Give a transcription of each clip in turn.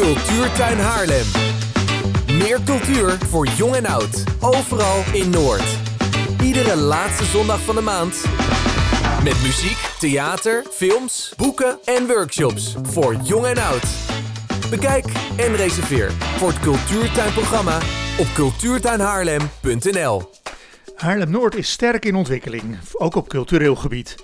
Cultuurtuin Haarlem. Meer cultuur voor jong en oud. Overal in Noord. Iedere laatste zondag van de maand. Met muziek, theater, films, boeken en workshops voor jong en oud. Bekijk en reserveer voor het Cultuurtuinprogramma op cultuurtuinhaarlem.nl. Haarlem-Noord is sterk in ontwikkeling, ook op cultureel gebied.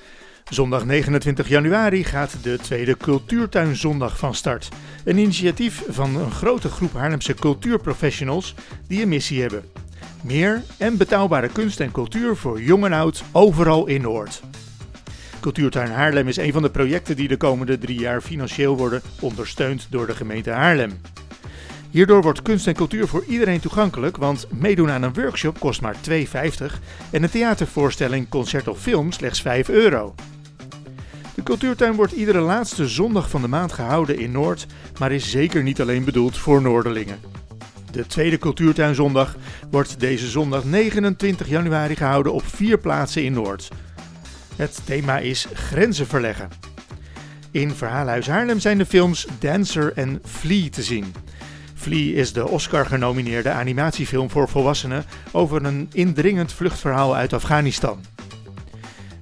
Zondag 29 januari gaat de tweede Cultuurtuinzondag van start. Een initiatief van een grote groep Haarlemse cultuurprofessionals die een missie hebben. Meer en betaalbare kunst en cultuur voor jong en oud overal in Noord. Cultuurtuin Haarlem is een van de projecten die de komende drie jaar financieel worden ondersteund door de gemeente Haarlem. Hierdoor wordt kunst en cultuur voor iedereen toegankelijk, want meedoen aan een workshop kost maar 2,50 en een theatervoorstelling, concert of film slechts 5 euro. De cultuurtuin wordt iedere laatste zondag van de maand gehouden in Noord, maar is zeker niet alleen bedoeld voor Noorderlingen. De tweede cultuurtuinzondag wordt deze zondag 29 januari gehouden op vier plaatsen in Noord. Het thema is grenzen verleggen. In Verhaalhuis Haarlem zijn de films Dancer en Flea te zien. Flea is de Oscar-genomineerde animatiefilm voor volwassenen over een indringend vluchtverhaal uit Afghanistan.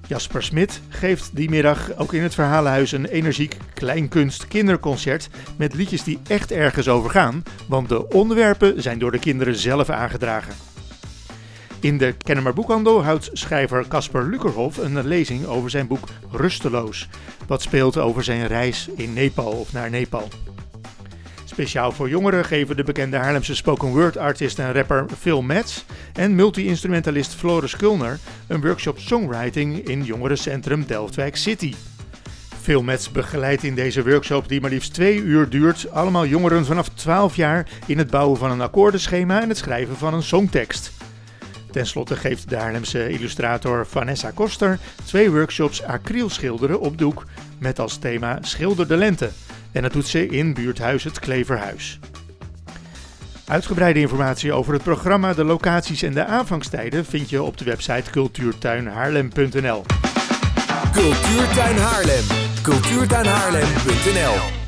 Jasper Smit geeft die middag ook in het Verhalenhuis een energiek kleinkunst kinderconcert met liedjes die echt ergens over gaan, want de onderwerpen zijn door de kinderen zelf aangedragen. In de Kennemer Boekhandel houdt schrijver Casper Lukerhoff een lezing over zijn boek Rusteloos, wat speelt over zijn reis in Nepal of naar Nepal. Speciaal voor jongeren geven de bekende Haarlemse spoken word artist en rapper Phil Metz en multi-instrumentalist Floris Kulner een workshop songwriting in jongerencentrum Delftwijk City. Phil Metz begeleidt in deze workshop, die maar liefst twee uur duurt, allemaal jongeren vanaf 12 jaar in het bouwen van een akkoordenschema en het schrijven van een songtekst. Ten slotte geeft de Haarlemse illustrator Vanessa Koster twee workshops acryl schilderen op doek met als thema Schilder de Lente. En dat doet ze in buurthuis Het Kleverhuis. Uitgebreide informatie over het programma, de locaties en de aanvangstijden vind je op de website cultuurtuinhaarlem.nl. Cultuurtuin Haarlem. Cultuurtuinhaarlem.nl